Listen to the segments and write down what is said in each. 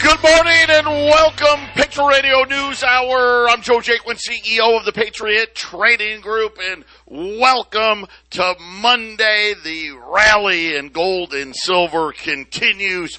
Good morning and welcome, Patriot Radio News Hour. I'm Joe Jaquin, CEO of the Patriot Trading Group, and welcome to Monday. The rally in gold and silver continues.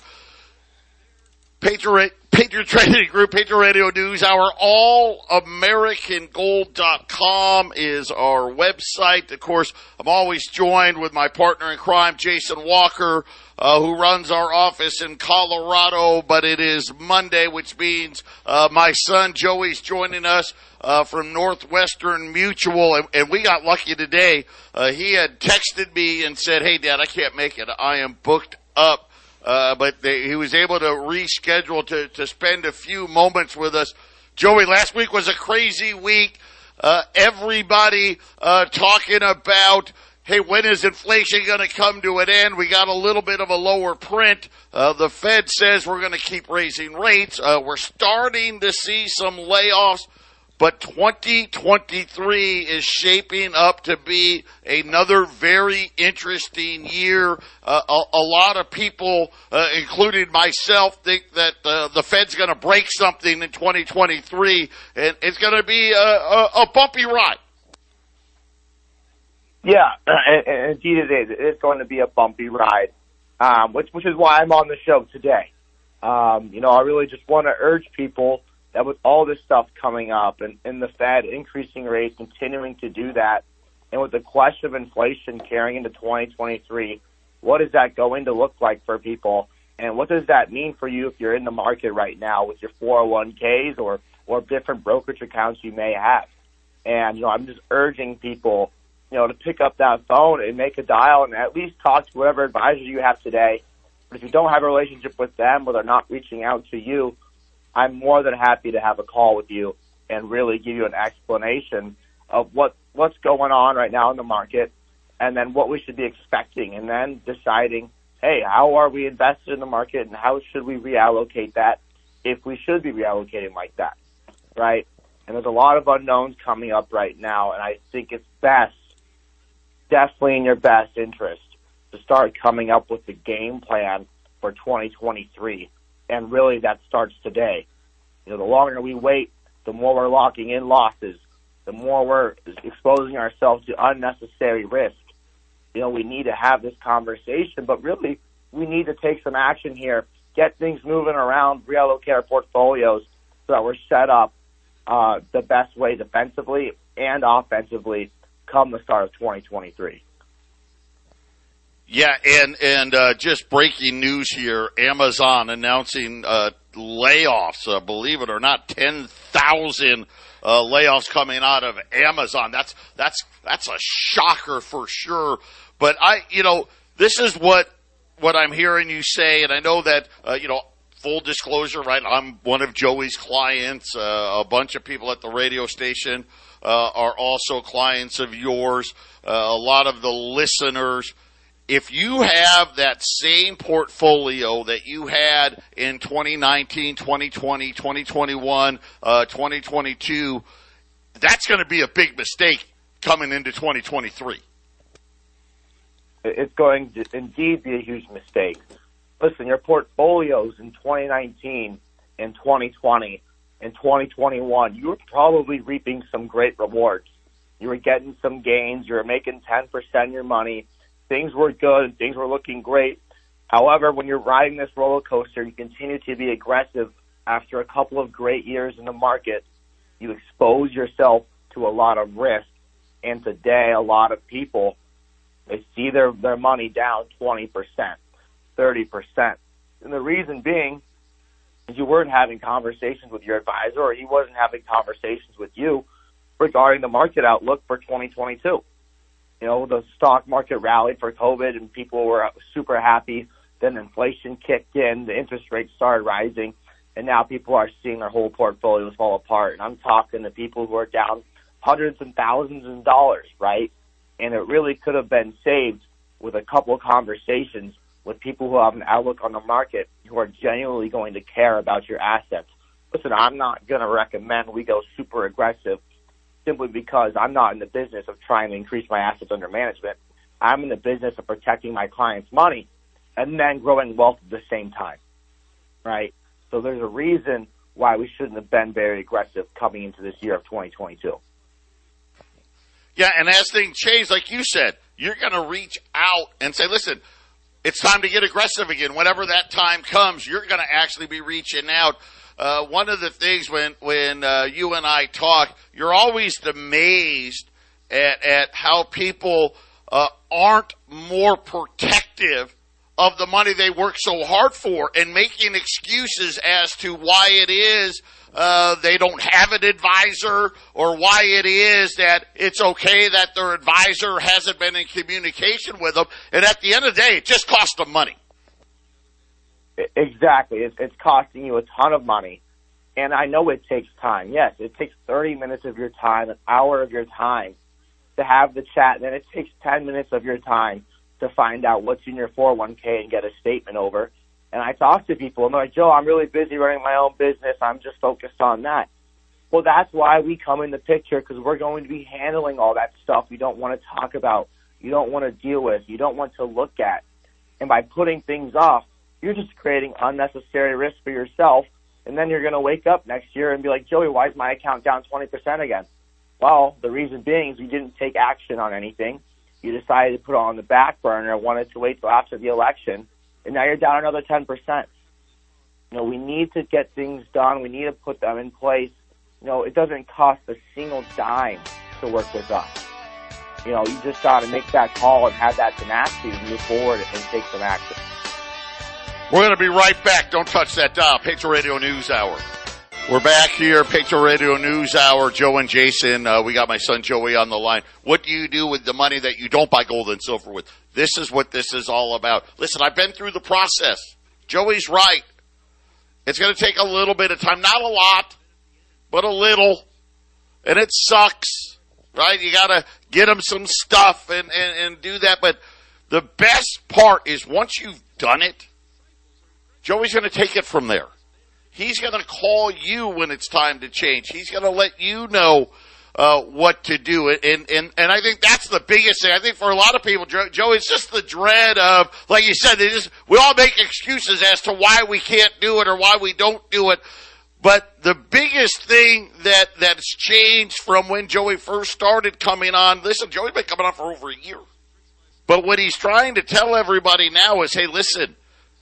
Patriot Patriot Trading Group, Patriot Radio News Hour, allamericangold.com is our website. Of course, I'm always joined with my partner in crime, Jason Walker, uh, who runs our office in Colorado, but it is Monday, which means uh, my son Joey's joining us uh, from Northwestern Mutual, and, and, we got lucky today. Uh, he had texted me and said, "Hey, Dad, I can't make it. I am booked up." Uh, but they, he was able to reschedule to, to spend a few moments with us. Joey, last week was a crazy week. Uh, everybody uh, talking about, hey, when is inflation going to come to an end? We got a little bit of a lower print. Uh, the Fed says we're going to keep raising rates. Uh, we're starting to see some layoffs but 2023 is shaping up to be another very interesting year. Uh, a, a, lot of people, uh, including myself, think that uh, the Fed's going to break something in 2023, and it's going to be a, a, a, bumpy ride. Yeah, indeed it is. It's going to be a bumpy ride, um, which which is why I'm on the show today. Um, you know, I really just want to urge people that with all this stuff coming up and, and the Fed increasing rates, continuing to do that, and with the question of inflation carrying into 2023, what is that going to look like for people? And what does that mean for you if you're in the market right now with your 401ks or, or different brokerage accounts you may have? And, you know, I'm just urging people, you know, to pick up that phone and make a dial and at least talk to whatever advisor you have today. But if you don't have a relationship with them or they're not reaching out to you, I'm more than happy to have a call with you and really give you an explanation of what what's going on right now in the market and then what we should be expecting and then deciding, hey, how are we invested in the market and how should we reallocate that if we should be reallocating like that, right? And there's a lot of unknowns coming up right now, and I think it's best, definitely in your best interest, to start coming up with the game plan for 2023 and really that starts today. You know, the longer we wait, the more we're locking in losses, the more we're exposing ourselves to unnecessary risk. You know, we need to have this conversation, but really we need to take some action here, get things moving around, reallocate our portfolios so that we're set up uh, the best way defensively and offensively come the start of 2023. Yeah, and and uh, just breaking news here: Amazon announcing uh, layoffs. Uh, believe it or not, ten thousand uh, layoffs coming out of Amazon. That's that's that's a shocker for sure. But I, you know, this is what what I'm hearing you say, and I know that uh, you know. Full disclosure, right? I'm one of Joey's clients. Uh, a bunch of people at the radio station are also clients of yours. a lot of the listeners if you have that same portfolio that you had in 2019, 2020, 2021, uh, 2022, that's going to be a big mistake coming into 2023. It's going to indeed be a huge mistake. Listen, your portfolios in 2019 and 2020 and 2021, you were probably reaping some great rewards. You were getting some gains. You were making 10% of your money things were good, and things were looking great. However, when you're riding this roller coaster, you continue to be aggressive after a couple of great years in the market. You expose yourself to a lot of risk. And today, a lot of people, they see their, their money down 20%, 30%. And the reason being is you weren't having conversations with your advisor or he wasn't having conversations with you regarding the market outlook for 2022 you know, the stock market rallied for COVID and people were super happy Then inflation kicked in, the interest rates started rising, and now people are seeing their whole portfolios fall apart. And I'm talking to people who are down hundreds and thousands of dollars, right? And it really could have been saved with a couple of conversations with people who have an outlook on the market who are genuinely going to care about your assets. Listen, I'm not going to recommend we go super aggressive simply because I'm not in the business of trying to increase my assets under management. I'm in the business of protecting my clients' money and then growing wealth at the same time. Right? So there's a reason why we shouldn't have been very aggressive coming into this year of 2022. Yeah, and as things change, like you said, you're going to reach out and say, listen, it's time to get aggressive again. Whenever that time comes, you're going to actually be reaching out. Uh, one of the things when when uh, you and I talk, you're always amazed at at how people uh, aren't more protective of the money they work so hard for and making excuses as to why it is uh, they don't have an advisor or why it is that it's okay that their advisor hasn't been in communication with them. And at the end of the day, it just costs them money. Exactly. It's, it's costing you a ton of money. And I know it takes time. Yes, it takes 30 minutes of your time, an hour of your time to have the chat. And then it takes 10 minutes of your time to find out what's in your 401k and get a statement over. And I talk to people and they're like, Joe, I'm really busy running my own business. I'm just focused on that. Well, that's why we come in the picture because we're going to be handling all that stuff you don't want to talk about, you don't want to deal with, you don't want to look at. And by putting things off, you're just creating unnecessary risk for yourself. And then you're going to wake up next year and be like, Joey, why is my account down 20% again? Well, the reason being is you didn't take action on anything. You decided to put it on the back burner, wanted to wait till after the election and now you're down another 10%. You know, we need to get things done. We need to put them in place. You know, it doesn't cost a single dime to work with us. You know, you just got to make that call and have that tenacity to move forward and take some action. We're going to be right back. Don't touch that dial. Patriot Radio News Hour. We're back here, Patriot Radio News Hour. Joe and Jason, uh, we got my son Joey on the line. What do you do with the money that you don't buy gold and silver with? This is what this is all about. Listen, I've been through the process. Joey's right. It's going to take a little bit of time, not a lot, but a little. And it sucks, right? You got to get them some stuff and, and, and do that. But the best part is once you've done it, Joey's going to take it from there. He's going to call you when it's time to change. He's going to let you know uh, what to do. And, and, and I think that's the biggest thing. I think for a lot of people, Joe, Joe, it's just the dread of, like you said, just, we all make excuses as to why we can't do it or why we don't do it. But the biggest thing that, that's changed from when Joey first started coming on, listen, Joey's been coming on for over a year. But what he's trying to tell everybody now is, hey, listen,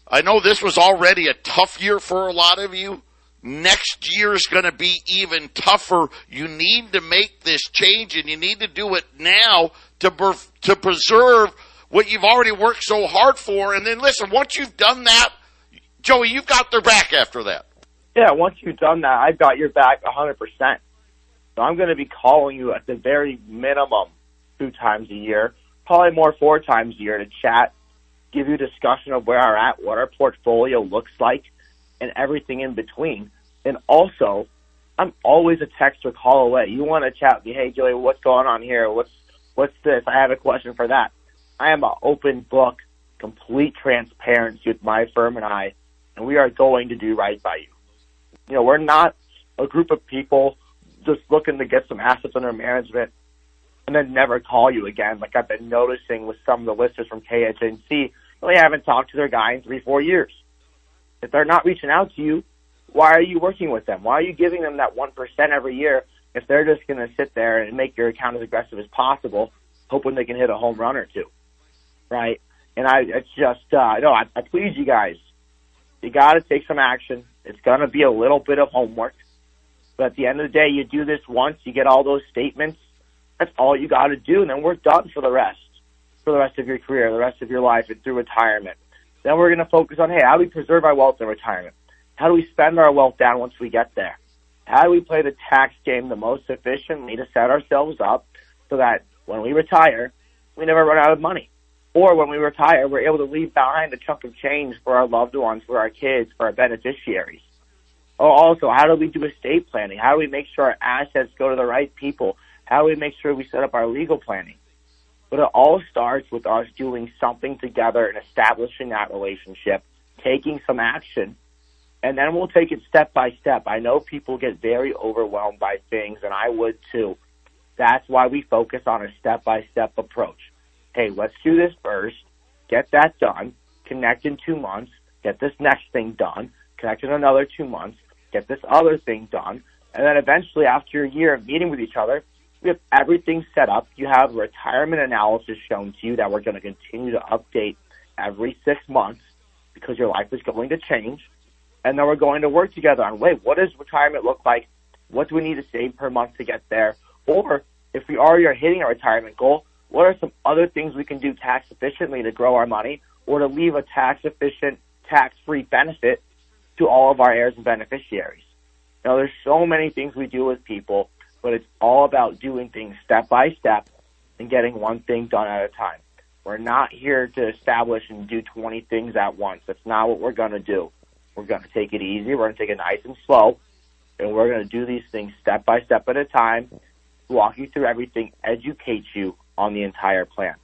I know this was already a tough year for a lot of you. Next year is going to be even tougher. You need to make this change and you need to do it now to, to preserve what you've already worked so hard for. And then listen, once you've done that, Joey, you've got their back after that. Yeah, once you've done that, I've got your back 100%. So I'm going to be calling you at the very minimum two times a year, probably more four times a year to chat, give you a discussion of where we're at, what our portfolio looks like, and everything in between. And also, I'm always a text or call away. You want to chat me? Hey, Joey, what's going on here? What's what's this? I have a question for that. I am an open book, complete transparency with my firm and I, and we are going to do right by you. You know, we're not a group of people just looking to get some assets under management and then never call you again. Like I've been noticing with some of the listers from KHNC, they haven't talked to their guy in three, four years. If they're not reaching out to you, why are you working with them? Why are you giving them that 1% every year if they're just going to sit there and make your account as aggressive as possible, hoping they can hit a home run or two? Right? And I, it's just, uh, no, I, I please you guys. You got to take some action. It's going to be a little bit of homework. But at the end of the day, you do this once, you get all those statements. That's all you got to do, and then we're done for the rest, for the rest of your career, the rest of your life, and through retirement. Then we're going to focus on, hey, how do we preserve our wealth in retirement? How do we spend our wealth down once we get there? How do we play the tax game the most efficiently to set ourselves up so that when we retire, we never run out of money? or when we retire, we're able to leave behind a chunk of change for our loved ones, for our kids, for our beneficiaries. Oh, also, how do we do estate planning? How do we make sure our assets go to the right people? How do we make sure we set up our legal planning? But it all starts with us doing something together and establishing that relationship, taking some action, and then we'll take it step by step. I know people get very overwhelmed by things, and I would too. That's why we focus on a step by step approach hey, let's do this first, get that done, connect in two months, get this next thing done, connect in another two months, get this other thing done, and then eventually after a year of meeting with each other, we have everything set up. You have retirement analysis shown to you that we're going to continue to update every six months because your life is going to change. And then we're going to work together on, wait, what does retirement look like? What do we need to save per month to get there? Or if we already are hitting a retirement goal, what are some other things we can do tax efficiently to grow our money or to leave a tax efficient, tax free benefit to all of our heirs and beneficiaries? Now, there's so many things we do with people, but it's all about doing things step by step and getting one thing done at a time. We're not here to establish and do 20 things at once. That's not what we're going to do. We're going to take it easy. We're going to take it nice and slow. And we're going to do these things step by step at a time, walk you through everything, educate you on the entire plan.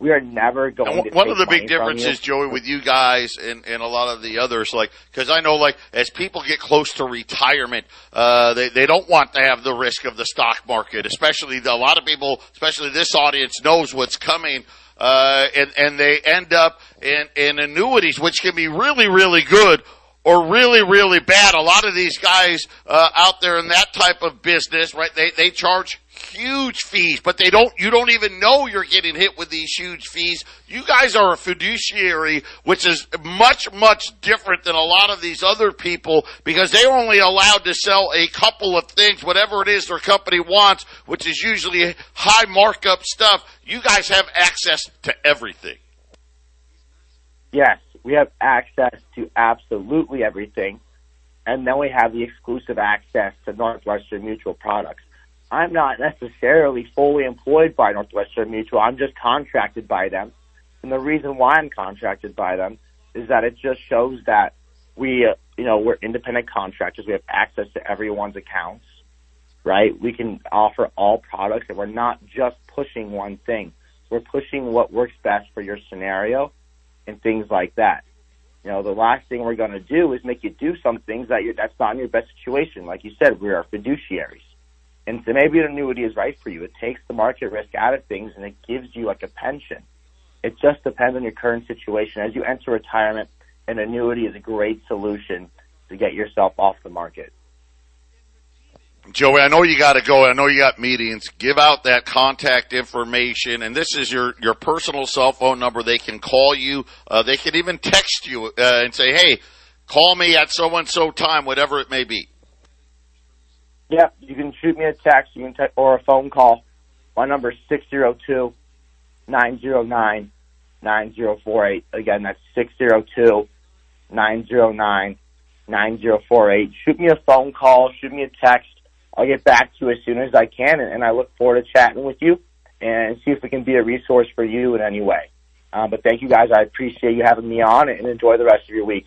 We are never going to. One of the big differences, Joey, with you guys and, and a lot of the others, like because I know, like as people get close to retirement, uh, they they don't want to have the risk of the stock market. Especially the, a lot of people, especially this audience, knows what's coming. Uh, and, and they end up in, in annuities, which can be really, really good or really, really bad. A lot of these guys uh, out there in that type of business, right? They they charge huge fees, but they don't, you don't even know you're getting hit with these huge fees. You guys are a fiduciary, which is much, much different than a lot of these other people because they're only allowed to sell a couple of things, whatever it is their company wants, which is usually high markup stuff. You guys have access to everything. Yes, we have access to absolutely everything. And then we have the exclusive access to Northwestern Mutual products. I'm not necessarily fully employed by Northwestern Mutual. I'm just contracted by them. And the reason why I'm contracted by them is that it just shows that we, uh, you know, we're independent contractors. We have access to everyone's accounts, right? We can offer all products and we're not just pushing one thing. We're pushing what works best for your scenario and things like that. You know, the last thing we're going to do is make you do some things that you're, that's not in your best situation. Like you said, we are fiduciaries. And so maybe an annuity is right for you. It takes the market risk out of things and it gives you like a pension. It just depends on your current situation. As you enter retirement, an annuity is a great solution to get yourself off the market. Joey, I know you got to go. I know you got meetings. Give out that contact information, and this is your your personal cell phone number. They can call you. Uh, they can even text you uh, and say, "Hey, call me at so and so time, whatever it may be." Yep, you can shoot me a text, you can te- or a phone call. My number is six zero two nine zero nine nine zero four eight. Again, that's six zero two nine zero nine nine zero four eight. Shoot me a phone call, shoot me a text. I'll get back to you as soon as I can, and, and I look forward to chatting with you and see if we can be a resource for you in any way. Um, but thank you guys. I appreciate you having me on, and enjoy the rest of your week.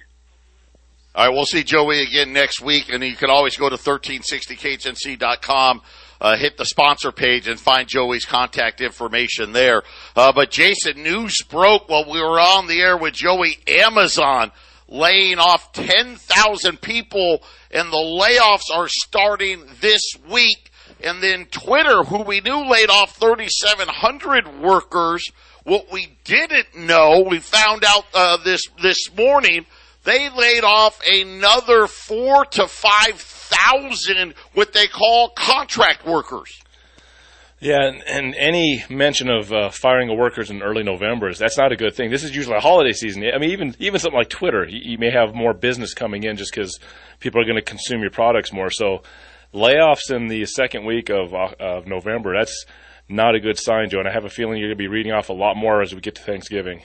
All right, we'll see Joey again next week, and you can always go to 1360khnc.com, uh, hit the sponsor page, and find Joey's contact information there. Uh, but Jason, news broke while we were on the air with Joey. Amazon laying off 10,000 people, and the layoffs are starting this week. And then Twitter, who we knew laid off 3,700 workers. What we didn't know, we found out uh, this this morning they laid off another four to five thousand what they call contract workers. Yeah, and, and any mention of uh, firing of workers in early November is that's not a good thing. This is usually a holiday season. I mean, even even something like Twitter, you, you may have more business coming in just because people are going to consume your products more. So, layoffs in the second week of uh, of November, that's not a good sign, Joe. And I have a feeling you're going to be reading off a lot more as we get to Thanksgiving.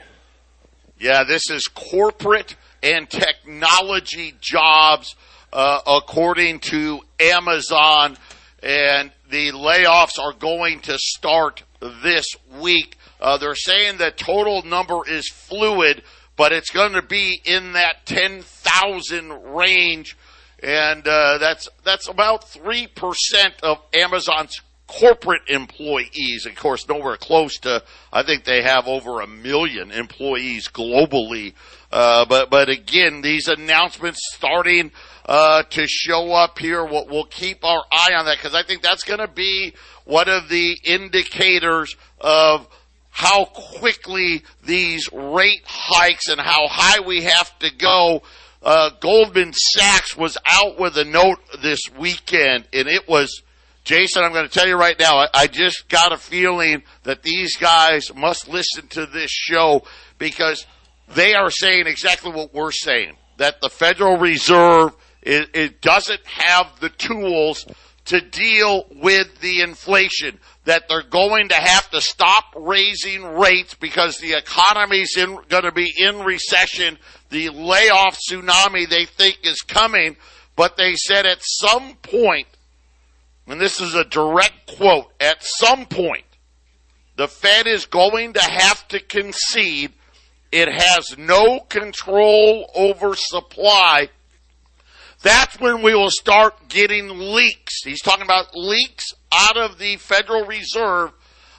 Yeah, this is corporate and technology jobs, uh, according to Amazon. And the layoffs are going to start this week. Uh, they're saying the total number is fluid, but it's going to be in that 10,000 range. And uh, that's that's about three percent of Amazon's corporate employees. Of course, nowhere close to. I think they have over a million employees globally. Uh, but but again, these announcements starting uh, to show up here. We'll, we'll keep our eye on that because I think that's going to be one of the indicators of how quickly these rate hikes and how high we have to go. Uh, Goldman Sachs was out with a note this weekend, and it was Jason, I'm going to tell you right now, I, I, just got a feeling that these guys must listen to this show because they are saying exactly what we're saying. That the Federal Reserve, it, it doesn't have the tools to deal with the inflation. That they're going to have to stop raising rates because the economy's in, going to be in recession. The layoff tsunami they think is coming. But they said at some point, and this is a direct quote, at some point, the Fed is going to have to concede it has no control over supply. That's when we will start getting leaks. He's talking about leaks out of the Federal Reserve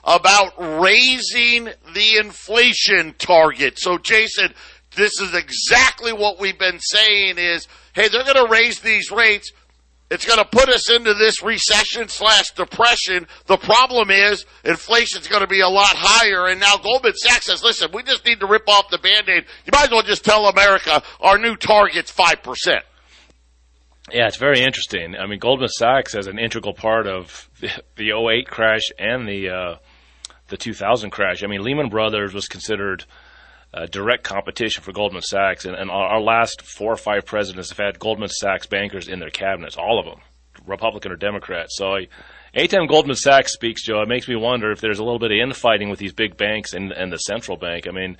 about raising the inflation target. So Jason, this is exactly what we've been saying is, hey, they're going to raise these rates it's going to put us into this recession slash depression. The problem is inflation's going to be a lot higher. And now Goldman Sachs says, listen, we just need to rip off the band-aid. You might as well just tell America our new target's 5%. Yeah, it's very interesting. I mean, Goldman Sachs as an integral part of the, the 08 crash and the, uh, the 2000 crash. I mean, Lehman Brothers was considered – uh, direct competition for Goldman Sachs. And, and our, our, last four or five presidents have had Goldman Sachs bankers in their cabinets, all of them, Republican or Democrat. So I, anytime Goldman Sachs speaks, Joe, it makes me wonder if there's a little bit of infighting with these big banks and, and the central bank. I mean,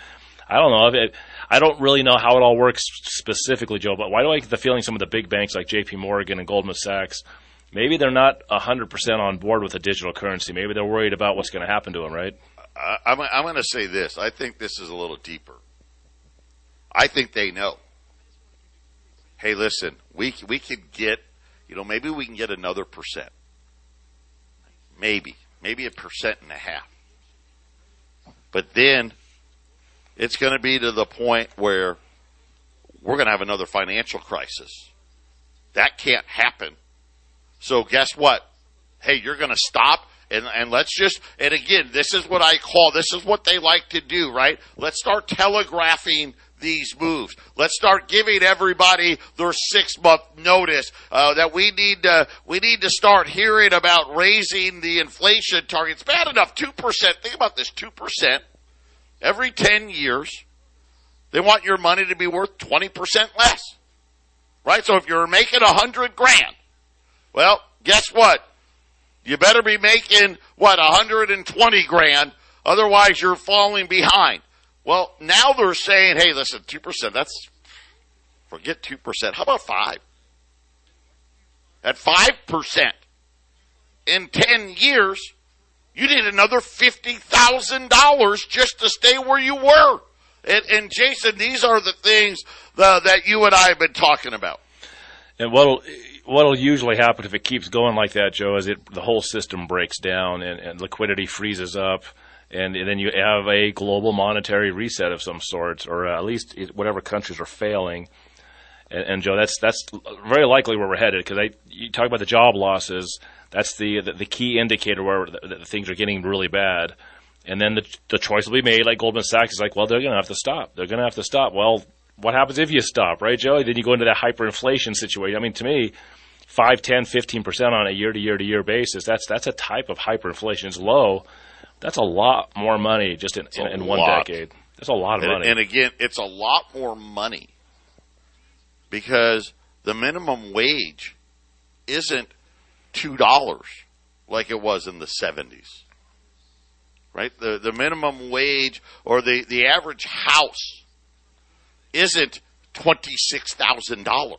I don't know. I don't really know how it all works specifically, Joe, but why do I get the feeling some of the big banks like JP Morgan and Goldman Sachs, maybe they're not 100% on board with a digital currency. Maybe they're worried about what's going to happen to them, right? I, I'm, I'm going to say this. I think this is a little deeper. I think they know. Hey, listen, we we could get, you know, maybe we can get another percent. Maybe, maybe a percent and a half. But then it's going to be to the point where we're going to have another financial crisis. That can't happen. So guess what? Hey, you're going to stop and, and let's just, and again, this is what I call, this is what they like to do, right? Let's start telegraphing these moves. Let's start giving everybody their six month notice uh, that we need to we need to start hearing about raising the inflation target. It's bad enough two percent. Think about this: two percent every ten years. They want your money to be worth twenty percent less, right? So if you're making a hundred grand, well, guess what? You better be making, what, 120 grand, otherwise you're falling behind. Well, now they're saying, hey, listen, 2%, that's, forget 2%. How about 5? At 5%, in 10 years, you need another $50,000 just to stay where you were. And, and, Jason, these are the things the, that you and I have been talking about. And what'll what'll usually happen if it keeps going like that, Joe, is it the whole system breaks down and, and liquidity freezes up, and, and, then you have a global monetary reset of some sort, or at least whatever countries are failing. And, and Joe, that's that's very likely where we're headed because you talk about the job losses. That's the the, the key indicator where the, the things are getting really bad. And then the, the choice will be made, like Goldman Sachs is like, well, they're going to have to stop. They're going to have to stop. Well, what happens if you stop, right, Joe? Then you go into that hyperinflation situation. I mean, to me, 5, 10, 15% on a year to year to year basis, that's that's a type of hyperinflation. It's low. That's a lot more money just in, in, in one decade. That's a lot of and, money. And again, it's a lot more money because the minimum wage isn't $2 like it was in the 70s. Right? The the minimum wage or the, the average house isn't $26,000.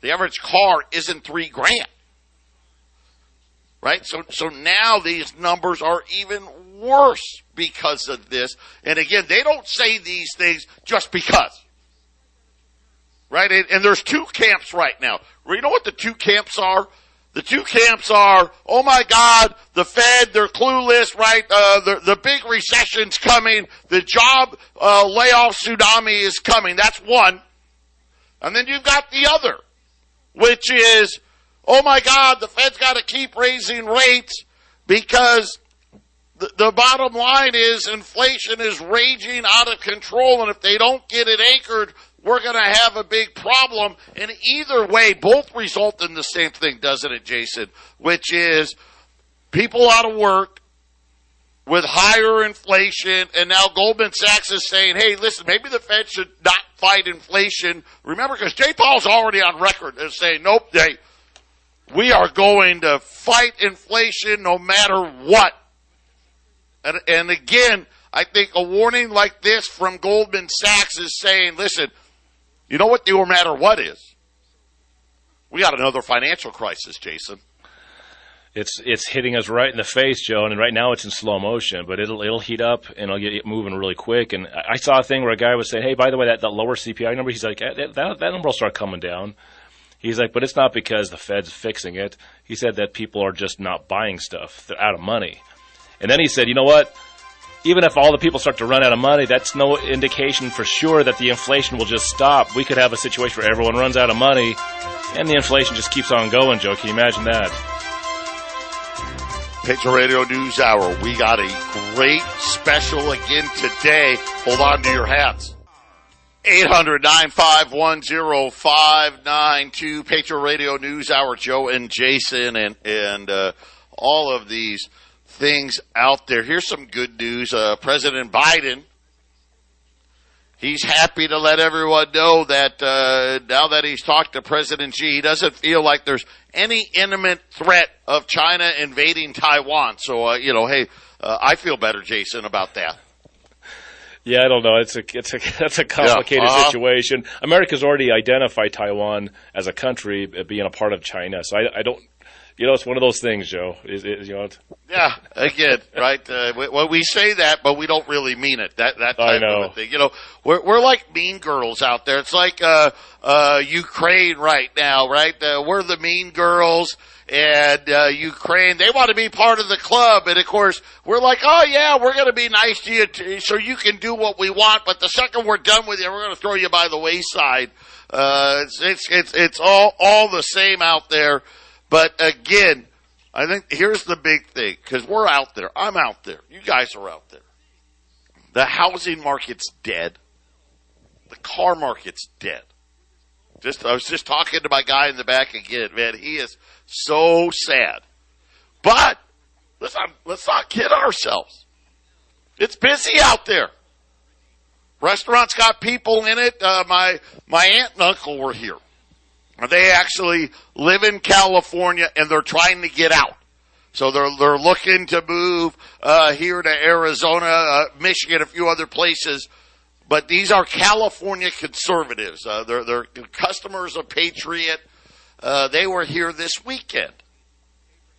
The average car isn't three grand. Right? So, so now these numbers are even worse because of this. And again, they don't say these things just because. Right? And, and there's two camps right now. You know what the two camps are? The two camps are, oh my God, the Fed, they're clueless, right? Uh, the, the big recession's coming. The job uh, layoff tsunami is coming. That's one. And then you've got the other, which is, oh my God, the Fed's got to keep raising rates because the, the bottom line is inflation is raging out of control. And if they don't get it anchored, we're going to have a big problem. And either way, both result in the same thing, doesn't it, Jason? Which is people out of work with higher inflation. And now Goldman Sachs is saying, hey, listen, maybe the Fed should not fight inflation. Remember, because Jay Powell's already on record as saying, nope, they, we are going to fight inflation no matter what. And, and again, I think a warning like this from Goldman Sachs is saying, listen, you know what no matter what is? We got another financial crisis, Jason. It's it's hitting us right in the face, Joe, and right now it's in slow motion, but it'll it'll heat up and it'll get moving really quick. And I saw a thing where a guy was saying, "Hey, by the way, that, that lower CPI number," he's like, "That that, that number will start coming down." He's like, "But it's not because the Fed's fixing it." He said that people are just not buying stuff; they're out of money. And then he said, "You know what? Even if all the people start to run out of money, that's no indication for sure that the inflation will just stop. We could have a situation where everyone runs out of money and the inflation just keeps on going, Joe. Can you imagine that? Patriot Radio News Hour. We got a great special again today. Hold on to your hats. 800-951-0592. Patriot Radio News Hour. Joe and Jason and, and, uh, all of these things out there. Here's some good news. Uh, President Biden, he's happy to let everyone know that uh, now that he's talked to President Xi, he doesn't feel like there's any imminent threat of China invading Taiwan. So, uh, you know, hey, uh, I feel better, Jason, about that. Yeah, I don't know. It's a it's a that's a complicated yeah, uh-huh. situation. America's already identified Taiwan as a country being a part of China, so I, I don't you know, it's one of those things, Joe. Is, is you know. Yeah, again, right? Uh, we, well, we say that, but we don't really mean it. That that type of thing. You know, we're we're like mean girls out there. It's like uh, uh, Ukraine right now, right? Uh, we're the mean girls. And uh, Ukraine, they want to be part of the club, and of course we're like, oh yeah, we're going to be nice to you, t- so you can do what we want. But the second we're done with you, we're going to throw you by the wayside. Uh, it's, it's it's it's all all the same out there. But again, I think here's the big thing because we're out there. I'm out there. You guys are out there. The housing market's dead. The car market's dead. Just I was just talking to my guy in the back again, man. He is so sad. But let's not, let's not kid ourselves. It's busy out there. Restaurants got people in it. Uh, my my aunt and uncle were here. They actually live in California and they're trying to get out. So they're they're looking to move uh, here to Arizona, uh, Michigan, a few other places. But these are California conservatives. Uh, they're they're customers of Patriot. Uh, they were here this weekend,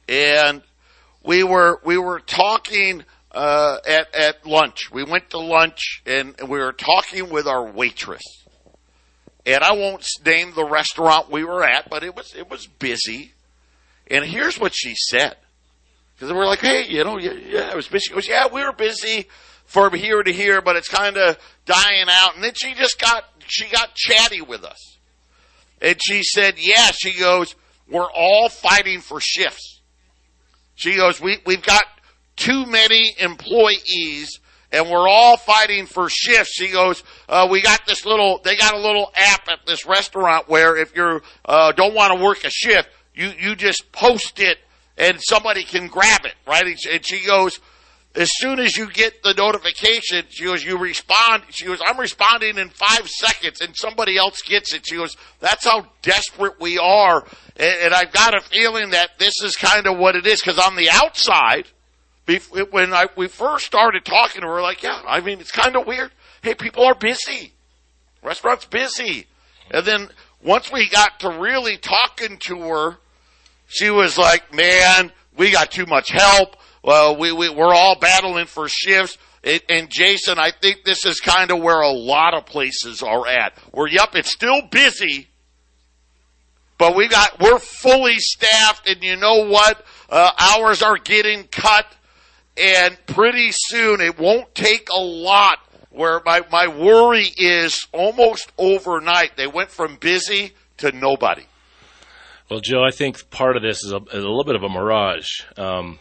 and we were we were talking uh, at at lunch. We went to lunch and we were talking with our waitress and I won't name the restaurant we were at, but it was it was busy. And here's what she said, because we're like, hey, you know, yeah, yeah, it was busy. She goes, yeah, we were busy from here to here, but it's kind of dying out. And then she just got she got chatty with us, and she said, yeah, she goes, we're all fighting for shifts. She goes, we we've got too many employees and we're all fighting for shifts. She goes, uh, we got this little, they got a little app at this restaurant where if you uh, don't want to work a shift, you, you just post it and somebody can grab it, right? And she goes, as soon as you get the notification, she goes, you respond. She goes, I'm responding in five seconds and somebody else gets it. She goes, that's how desperate we are. And, and I've got a feeling that this is kind of what it is because on the outside, when I, we first started talking to her, like, yeah, I mean, it's kind of weird. Hey, people are busy. Restaurant's busy. And then once we got to really talking to her, she was like, man, we got too much help. well, we, we we're all battling for shifts. It, and Jason, I think this is kind of where a lot of places are at. Where yep, it's still busy, but we got we're fully staffed, and you know what? Uh, hours are getting cut, and pretty soon it won't take a lot. Where my my worry is almost overnight they went from busy to nobody. Well, Joe, I think part of this is a, is a little bit of a mirage. Um,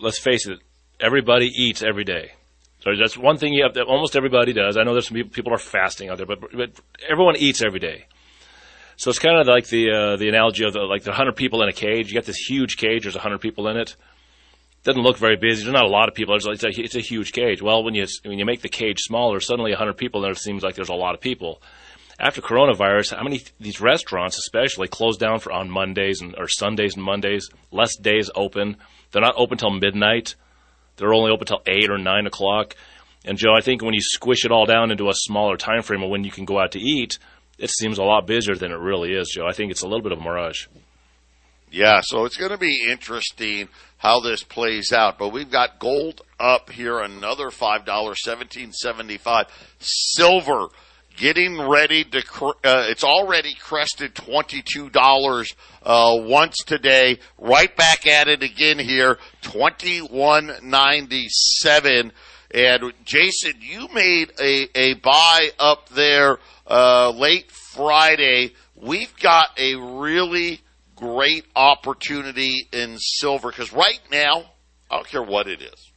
let's face it, everybody eats every day. So that's one thing you have that almost everybody does. I know there's some people, people are fasting out there, but, but everyone eats every day. So it's kind of like the uh, the analogy of the, like the hundred people in a cage. You got this huge cage. There's hundred people in it. Doesn't look very busy. There's not a lot of people. It's a, it's a huge cage. Well, when you when you make the cage smaller, suddenly hundred people there seems like there's a lot of people. After coronavirus, how many these restaurants, especially, close down for on Mondays and or Sundays and Mondays? Less days open. They're not open till midnight. They're only open till eight or nine o'clock. And Joe, I think when you squish it all down into a smaller time frame of when you can go out to eat, it seems a lot busier than it really is, Joe. I think it's a little bit of a mirage. Yeah, so it's going to be interesting how this plays out. But we've got gold up here, another five dollars, seventeen seventy five. Silver getting ready to. Uh, it's already crested twenty two dollars uh, once today. Right back at it again here, twenty one ninety seven. And Jason, you made a, a buy up there uh, late Friday. We've got a really great opportunity in silver because right now, I don't care what it is,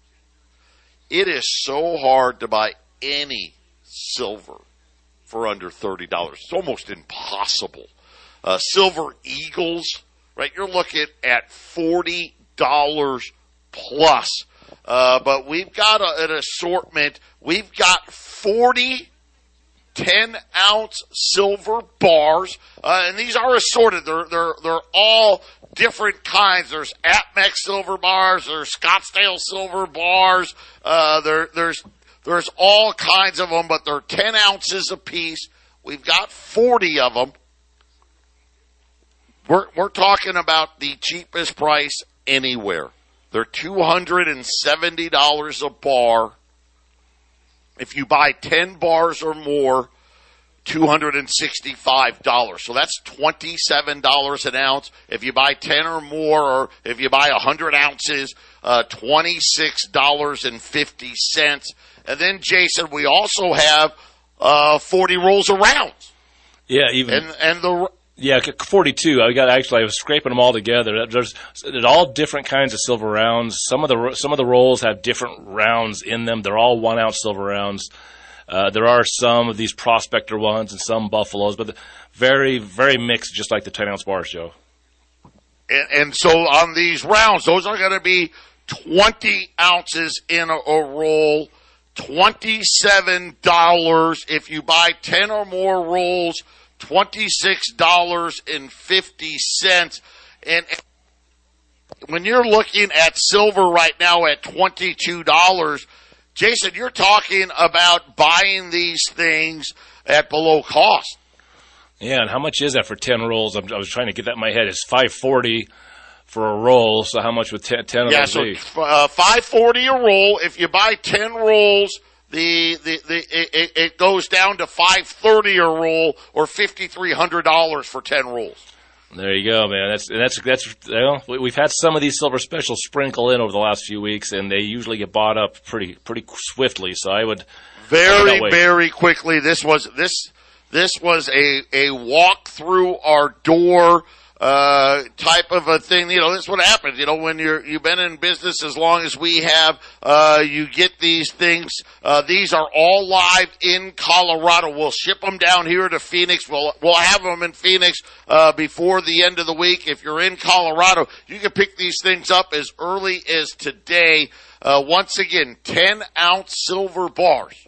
it is so hard to buy any silver for under $30. It's almost impossible. Uh, silver Eagles, right? You're looking at $40 plus. Uh, but we've got a, an assortment. We've got 40 10 ounce silver bars, uh, and these are assorted. They're, they're, they're all different kinds. There's APMEX silver bars, there's Scottsdale silver bars, uh, there, there's, there's all kinds of them, but they're 10 ounces a piece. We've got 40 of them. We're, we're talking about the cheapest price anywhere. They're $270 a bar. If you buy 10 bars or more, $265. So that's $27 an ounce. If you buy 10 or more, or if you buy 100 ounces, uh, $26.50. And then, Jason, we also have uh, 40 rolls of rounds. Yeah, even. And, and the yeah, 42. I got actually I was scraping them all together. There's, there's all different kinds of silver rounds. Some of the some of the rolls have different rounds in them. They're all one ounce silver rounds. Uh, there are some of these prospector ones and some buffaloes, but very very mixed, just like the 10 ounce bars, Joe. And, and so on these rounds, those are going to be 20 ounces in a, a roll. $27 if you buy 10 or more rolls $26.50. And when you're looking at silver right now at $22, Jason, you're talking about buying these things at below cost. Yeah, and how much is that for 10 rolls? I'm, i was trying to get that in my head. It's 540 for a roll. So how much would 10, 10 of yeah, those so, be? Uh, 540 a roll. If you buy 10 rolls, the the, the it, it goes down to five thirty a roll or fifty three hundred dollars for ten rolls. There you go, man. That's that's that's. Know, we've had some of these silver specials sprinkle in over the last few weeks, and they usually get bought up pretty pretty swiftly. So I would very very quickly. This was this this was a a walk through our door uh, type of a thing. You know, that's what happens. You know, when you're you've been in business as long as we have, uh, you get these things. Uh, these are all live in Colorado. We'll ship them down here to Phoenix. We'll we'll have them in Phoenix uh, before the end of the week. If you're in Colorado, you can pick these things up as early as today. Uh, once again, 10 ounce silver bars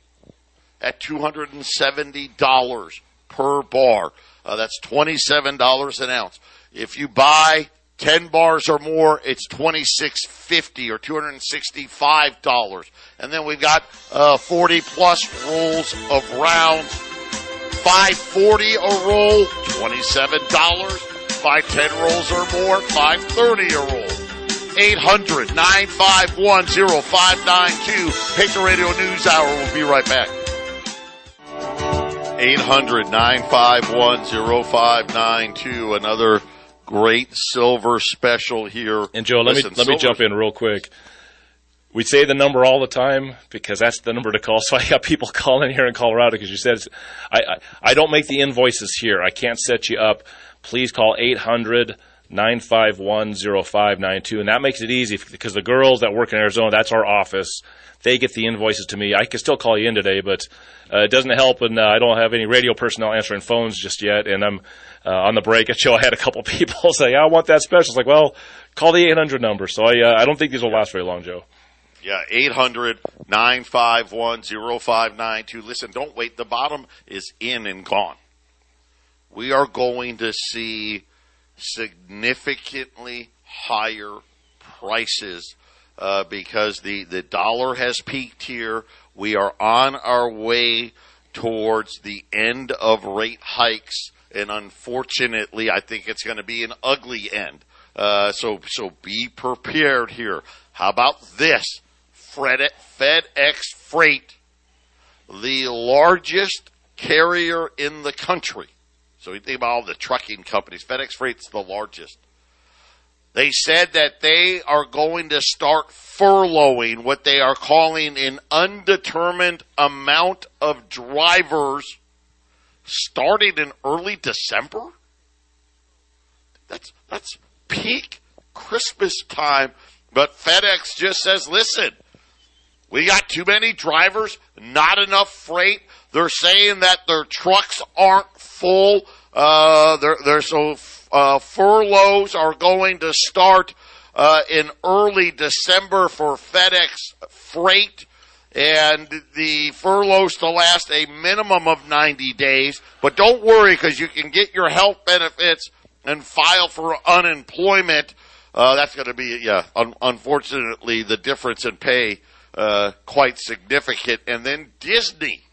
at $270 per bar. Uh, that's $27 an ounce. If you buy 10 bars or more, it's 2650 or $265. And then we've got uh, 40 plus rolls of rounds. 540 a roll, $27. Buy 10 rolls or more, 530 a roll. 800 951 0592. Patriot Radio News Hour. We'll be right back. 800 951 0592. Another great silver special here. And Joe, let Listen, me let me jump in real quick. We say the number all the time because that's the number to call. So I got people calling here in Colorado because you said I, I I don't make the invoices here. I can't set you up. Please call 800 951 0592. And that makes it easy because the girls that work in Arizona, that's our office. They get the invoices to me. I can still call you in today, but uh, it doesn't help, and uh, I don't have any radio personnel answering phones just yet. And I'm uh, on the break at show. I had a couple people say, "I want that special." It's like, well, call the 800 number. So I uh, I don't think these will last very long, Joe. Yeah, 800 951 0592. Listen, don't wait. The bottom is in and gone. We are going to see significantly higher prices uh, because the, the dollar has peaked here. We are on our way towards the end of rate hikes, and unfortunately, I think it's going to be an ugly end. Uh, so, so be prepared here. How about this? Fred, FedEx Freight, the largest carrier in the country. So you think about all the trucking companies. FedEx Freight's the largest. They said that they are going to start furloughing what they are calling an undetermined amount of drivers starting in early December. That's that's peak Christmas time, but FedEx just says, "Listen, we got too many drivers, not enough freight. They're saying that their trucks aren't full. Uh, they're, they're so uh, furloughs are going to start uh, in early December for FedEx Freight, and the furloughs to last a minimum of 90 days. But don't worry, because you can get your health benefits and file for unemployment. Uh, that's going to be, yeah, un- unfortunately, the difference in pay uh, quite significant. And then Disney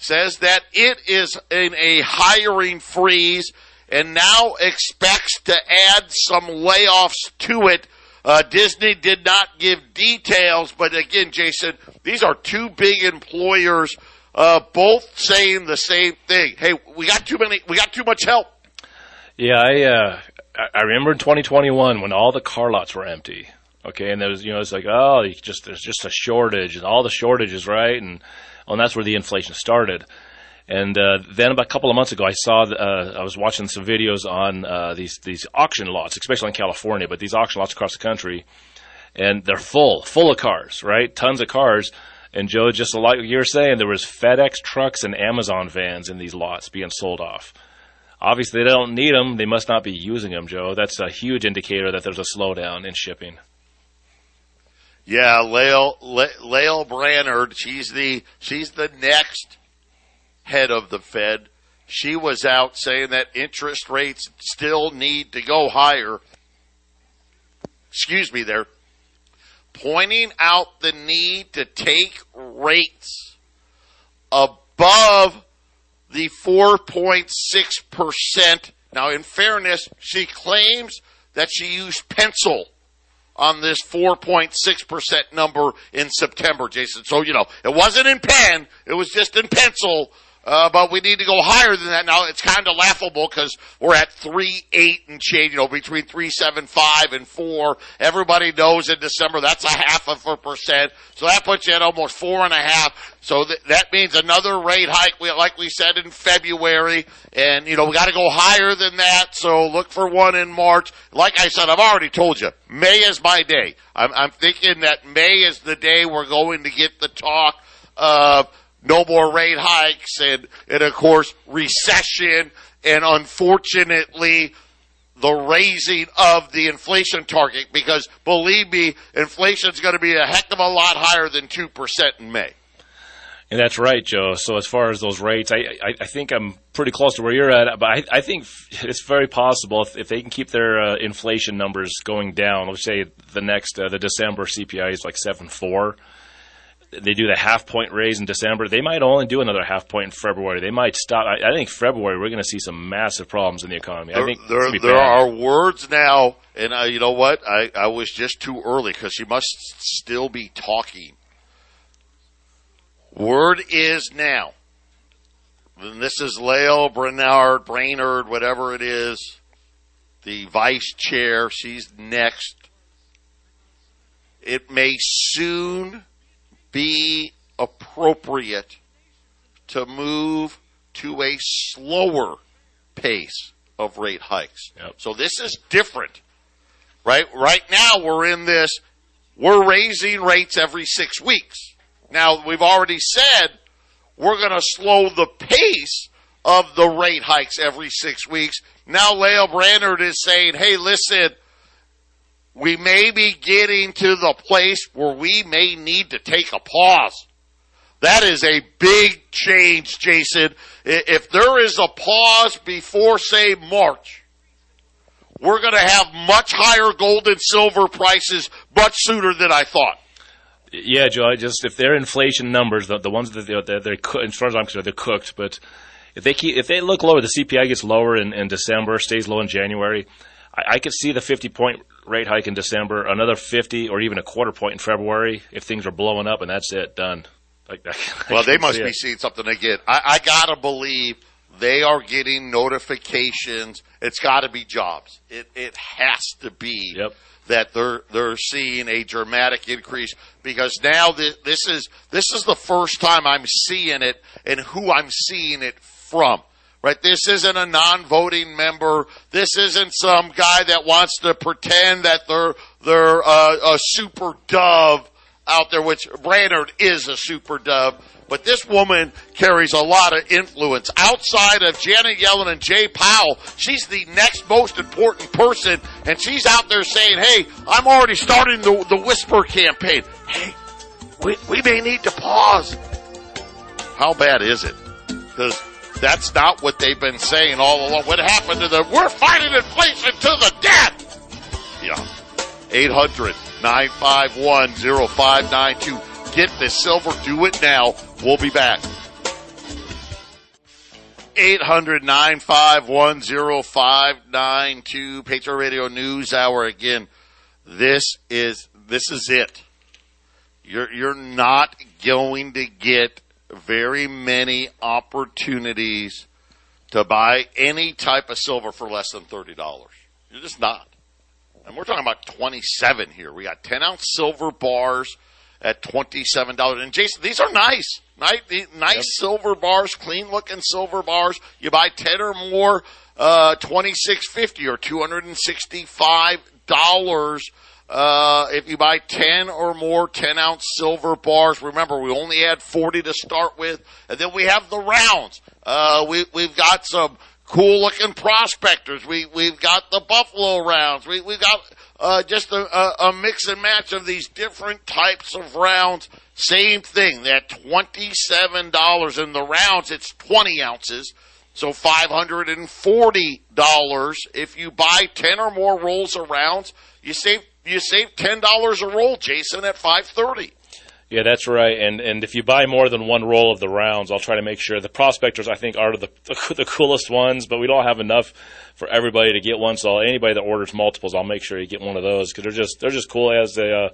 says that it is in a hiring freeze and now expects to add some layoffs to it. Uh, Disney did not give details, but again, Jason, these are two big employers, uh, both saying the same thing. Hey, we got too many, we got too much help. Yeah, I uh, I- remember in 2021 when all the car lots were empty. Okay, and there was you know it's like oh just there's just a shortage and all the shortages right and and that's where the inflation started. And uh, then about a couple of months ago, I saw uh, I was watching some videos on uh, these these auction lots, especially in California, but these auction lots across the country, and they're full, full of cars, right? Tons of cars. And Joe, just like you were saying, there was FedEx trucks and Amazon vans in these lots being sold off. Obviously, they don't need them. They must not be using them, Joe. That's a huge indicator that there's a slowdown in shipping. Yeah, Lael, La- Lael Brainard, she's the, she's the next head of the Fed. She was out saying that interest rates still need to go higher. Excuse me there. Pointing out the need to take rates above the 4.6%. Now, in fairness, she claims that she used pencil on this 4.6% number in September, Jason. So, you know, it wasn't in pen, it was just in pencil. Uh, but we need to go higher than that. Now it's kind of laughable because we're at three eight and change, you know, between three seven five and four. Everybody knows in December that's a half of a percent, so that puts you at almost four and a half. So th- that means another rate hike, we, like we said in February, and you know we got to go higher than that. So look for one in March. Like I said, I've already told you, May is my day. I'm, I'm thinking that May is the day we're going to get the talk of no more rate hikes and, and of course recession and unfortunately the raising of the inflation target because believe me, inflation is going to be a heck of a lot higher than 2% in May. And that's right, Joe. So as far as those rates, I, I, I think I'm pretty close to where you're at, but I, I think it's very possible if, if they can keep their uh, inflation numbers going down. Let's say the next uh, the December CPI is like seven four. They do the half point raise in December. They might only do another half point in February. They might stop. I, I think February we're going to see some massive problems in the economy. There, I think there, there are words now, and uh, you know what? I, I was just too early because she must still be talking. Word is now. And this is Lael Brainard, Brainerd, whatever it is, the vice chair. She's next. It may soon be appropriate to move to a slower pace of rate hikes. Yep. So this is different, right? Right now we're in this, we're raising rates every six weeks. Now we've already said we're going to slow the pace of the rate hikes every six weeks. Now Lael Brainard is saying, hey, listen, we may be getting to the place where we may need to take a pause. That is a big change, Jason. If there is a pause before, say, March, we're going to have much higher gold and silver prices much sooner than I thought. Yeah, Joe. Just if their inflation numbers, the, the ones that they're, they're, they're as far as I'm concerned, they're cooked. But if they keep if they look lower, the CPI gets lower in, in December, stays low in January. I, I could see the 50 point rate hike in December, another 50 or even a quarter point in February if things are blowing up, and that's it, done. Like, well, they must see be seeing something again. I, I gotta believe they are getting notifications. It's got to be jobs. It it has to be Yep. that they're they're seeing a dramatic increase because now this this is this is the first time I'm seeing it and who I'm seeing it from. Right, this isn't a non-voting member. This isn't some guy that wants to pretend that they're they're uh, a super dove out there, which Brainard is a super dove. But this woman carries a lot of influence outside of Janet Yellen and Jay Powell. She's the next most important person, and she's out there saying, "Hey, I'm already starting the, the whisper campaign. Hey, we we may need to pause." How bad is it? Because that's not what they've been saying all along. What happened to the? We're fighting inflation to the death. Yeah. 800 951 0592. Get the silver. Do it now. We'll be back. 800 951 0592. Patriot Radio News Hour again. This is, this is it. You're, you're not going to get very many opportunities to buy any type of silver for less than $30. You're just not. And we're talking about 27 here. We got 10 ounce silver bars at $27. And Jason, these are nice. Nice, nice silver bars, clean looking silver bars. You buy 10 or more, uh, 2650 or $265. Uh, if you buy 10 or more 10 ounce silver bars, remember we only had 40 to start with. And then we have the rounds. Uh, we, we've got some cool looking prospectors. We, we've got the Buffalo rounds. We, we've got, uh, just a, a, a mix and match of these different types of rounds. Same thing. That $27 in the rounds, it's 20 ounces. So $540 if you buy 10 or more rolls of rounds. You save, you save $10 a roll, Jason, at 530. Yeah, that's right. And and if you buy more than one roll of the rounds, I'll try to make sure the prospectors I think are the the coolest ones, but we don't have enough for everybody to get one. So anybody that orders multiples, I'll make sure you get one of those because they're just they're just cool as the uh,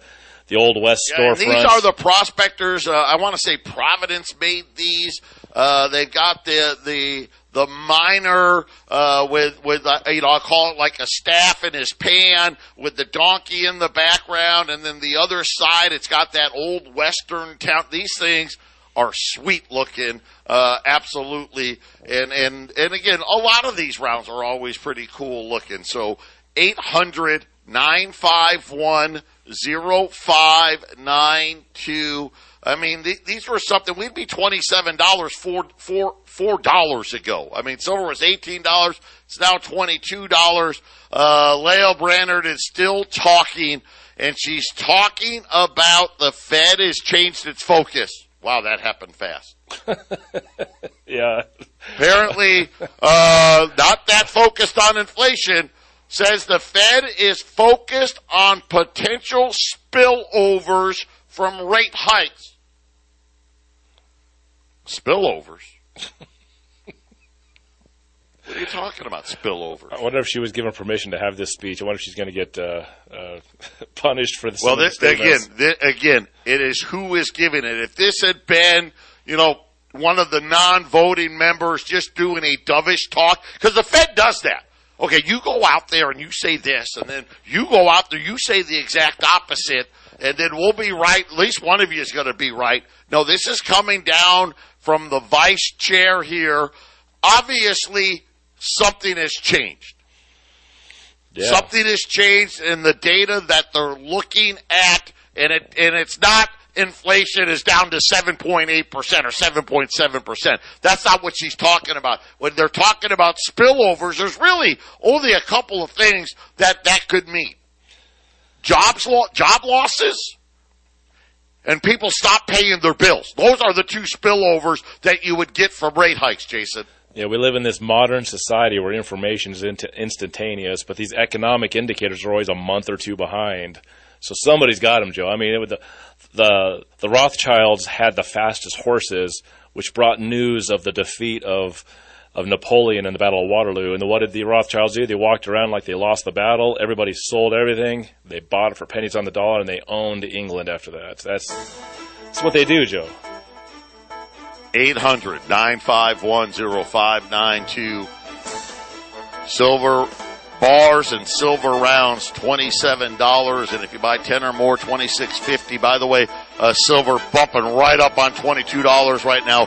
the old West Yeah, storefront. these are the prospectors. Uh, I want to say Providence made these. Uh, they've got the the the miner uh, with with uh, you know I'll call it like a staff in his pan with the donkey in the background, and then the other side it's got that old western town. These things are sweet looking, uh, absolutely, and and and again, a lot of these rounds are always pretty cool looking. So eight hundred nine five one zero five nine two. I mean, th- these were something we'd be twenty seven dollars four four four dollars ago. I mean, silver was eighteen dollars. It's now twenty two dollars. Uh, Lael Brainard is still talking, and she's talking about the Fed has changed its focus. Wow, that happened fast. yeah, Apparently, uh, not that focused on inflation. Says the Fed is focused on potential spillovers from rate hikes. Spillovers. what are you talking about, spillovers? I wonder if she was given permission to have this speech. I wonder if she's going to get uh, uh, punished for this. Well, this, again, this, again, it is who is giving it. If this had been, you know, one of the non-voting members just doing a dovish talk, because the Fed does that. Okay, you go out there and you say this, and then you go out there, you say the exact opposite, and then we'll be right. At least one of you is going to be right. No, this is coming down from the vice chair here. Obviously, something has changed. Yeah. Something has changed in the data that they're looking at, and it and it's not inflation is down to 7.8% or 7.7%. That's not what she's talking about. When they're talking about spillovers, there's really only a couple of things that that could mean. Jobs lo- job losses and people stop paying their bills. Those are the two spillovers that you would get from rate hikes, Jason. Yeah, we live in this modern society where information is instantaneous, but these economic indicators are always a month or two behind. So somebody's got them, Joe. I mean, it, the, the the Rothschilds had the fastest horses, which brought news of the defeat of of Napoleon in the Battle of Waterloo. And what did the Rothschilds do? They walked around like they lost the battle. Everybody sold everything. They bought it for pennies on the dollar, and they owned England after that. That's that's what they do, Joe. 800 951 0592. Silver bars and silver rounds $27 and if you buy 10 or more 26.50 by the way uh, silver bumping right up on $22 right now